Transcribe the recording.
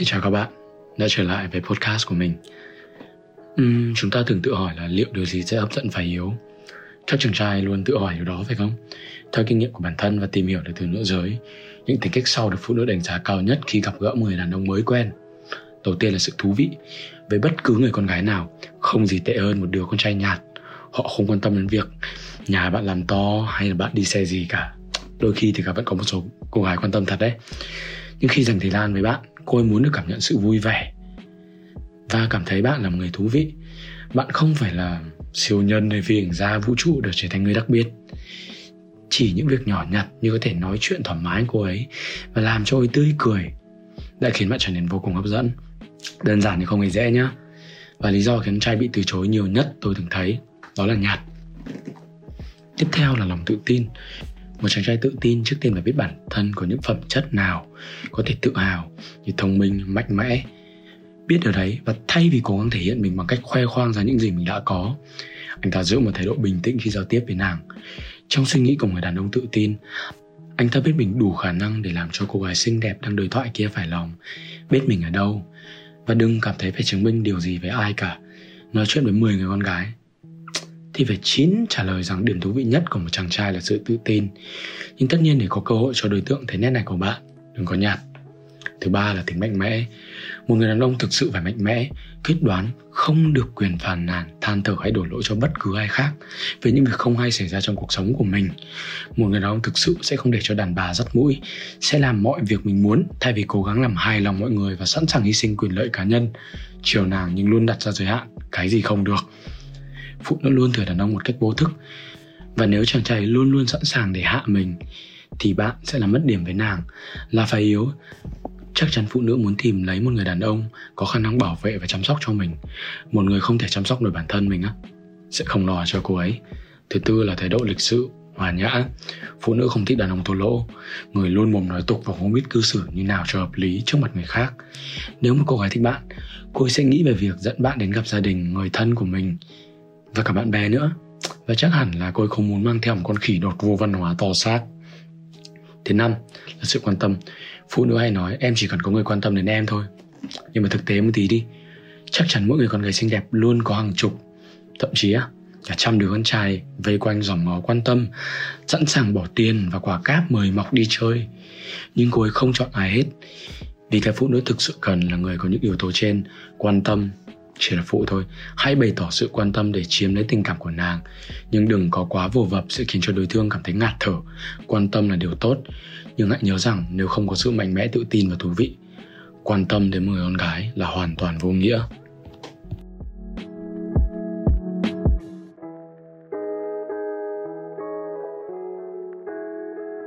Thì chào các bạn đã trở lại với podcast của mình. Uhm, Chúng ta thường tự hỏi là liệu điều gì sẽ hấp dẫn phải yếu? Các chàng trai luôn tự hỏi điều đó phải không? Theo kinh nghiệm của bản thân và tìm hiểu được từ nữ giới Những tính cách sau được phụ nữ đánh giá cao nhất khi gặp gỡ một người đàn ông mới quen. Đầu tiên là sự thú vị. Với bất cứ người con gái nào Không gì tệ hơn một đứa con trai nhạt. Họ không quan tâm đến việc Nhà bạn làm to hay là bạn đi xe gì cả. Đôi khi thì cả vẫn có một số cô gái quan tâm thật đấy. Nhưng khi dành thời gian với bạn cô ấy muốn được cảm nhận sự vui vẻ. Và cảm thấy bạn là một người thú vị. Bạn không phải là siêu nhân hay phi hành gia vũ trụ để trở thành người đặc biệt. Chỉ những việc nhỏ nhặt như có thể nói chuyện thoải mái cô ấy và làm cho cô ấy tươi cười đã khiến bạn trở nên vô cùng hấp dẫn. Đơn giản thì không hề dễ nhá. Và lý do khiến trai bị từ chối nhiều nhất tôi từng thấy đó là nhạt. Tiếp theo là lòng tự tin một chàng trai tự tin trước tiên phải biết bản thân có những phẩm chất nào, có thể tự hào như thông minh, mạnh mẽ. Biết điều đấy và thay vì cố gắng thể hiện mình bằng cách khoe khoang ra những gì mình đã có, anh ta giữ một thái độ bình tĩnh khi giao tiếp với nàng. Trong suy nghĩ của người đàn ông tự tin, anh ta biết mình đủ khả năng để làm cho cô gái xinh đẹp đang đối thoại kia phải lòng. Biết mình ở đâu và đừng cảm thấy phải chứng minh điều gì với ai cả. Nói chuyện với 10 người con gái thì phải chín trả lời rằng điểm thú vị nhất của một chàng trai là sự tự tin. Nhưng tất nhiên để có cơ hội cho đối tượng thấy nét này của bạn, đừng có nhạt. Thứ ba là tính mạnh mẽ. Một người đàn ông thực sự phải mạnh mẽ, quyết đoán, không được quyền phàn nàn, than thở hay đổ lỗi cho bất cứ ai khác về những việc không hay xảy ra trong cuộc sống của mình. Một người đàn ông thực sự sẽ không để cho đàn bà dắt mũi, sẽ làm mọi việc mình muốn thay vì cố gắng làm hài lòng mọi người và sẵn sàng hy sinh quyền lợi cá nhân. Chiều nàng nhưng luôn đặt ra giới hạn, cái gì không được phụ nữ luôn thừa đàn ông một cách vô thức. Và nếu chàng trai luôn luôn sẵn sàng để hạ mình, thì bạn sẽ là mất điểm với nàng. Là phải yếu, chắc chắn phụ nữ muốn tìm lấy một người đàn ông có khả năng bảo vệ và chăm sóc cho mình. Một người không thể chăm sóc nổi bản thân mình á, sẽ không lo cho cô ấy. Thứ tư là thái độ lịch sự, hòa nhã. Phụ nữ không thích đàn ông thô lỗ, người luôn mồm nói tục và không biết cư xử như nào cho hợp lý trước mặt người khác. Nếu một cô gái thích bạn, cô ấy sẽ nghĩ về việc dẫn bạn đến gặp gia đình, người thân của mình và cả bạn bè nữa. Và chắc hẳn là cô ấy không muốn mang theo một con khỉ đột vô văn hóa to xác. Thứ năm là sự quan tâm. Phụ nữ hay nói, em chỉ cần có người quan tâm đến em thôi. Nhưng mà thực tế một tí đi. Chắc chắn mỗi người con gái xinh đẹp luôn có hàng chục. Thậm chí á, cả trăm đứa con trai vây quanh dòng ngó quan tâm, sẵn sàng bỏ tiền và quả cáp mời mọc đi chơi. Nhưng cô ấy không chọn ai hết. Vì cái phụ nữ thực sự cần là người có những yếu tố trên quan tâm chỉ là phụ thôi. Hãy bày tỏ sự quan tâm để chiếm lấy tình cảm của nàng. Nhưng đừng có quá vồ vập sẽ khiến cho đối phương cảm thấy ngạt thở. Quan tâm là điều tốt, nhưng hãy nhớ rằng nếu không có sự mạnh mẽ, tự tin và thú vị, quan tâm đến một người con gái là hoàn toàn vô nghĩa.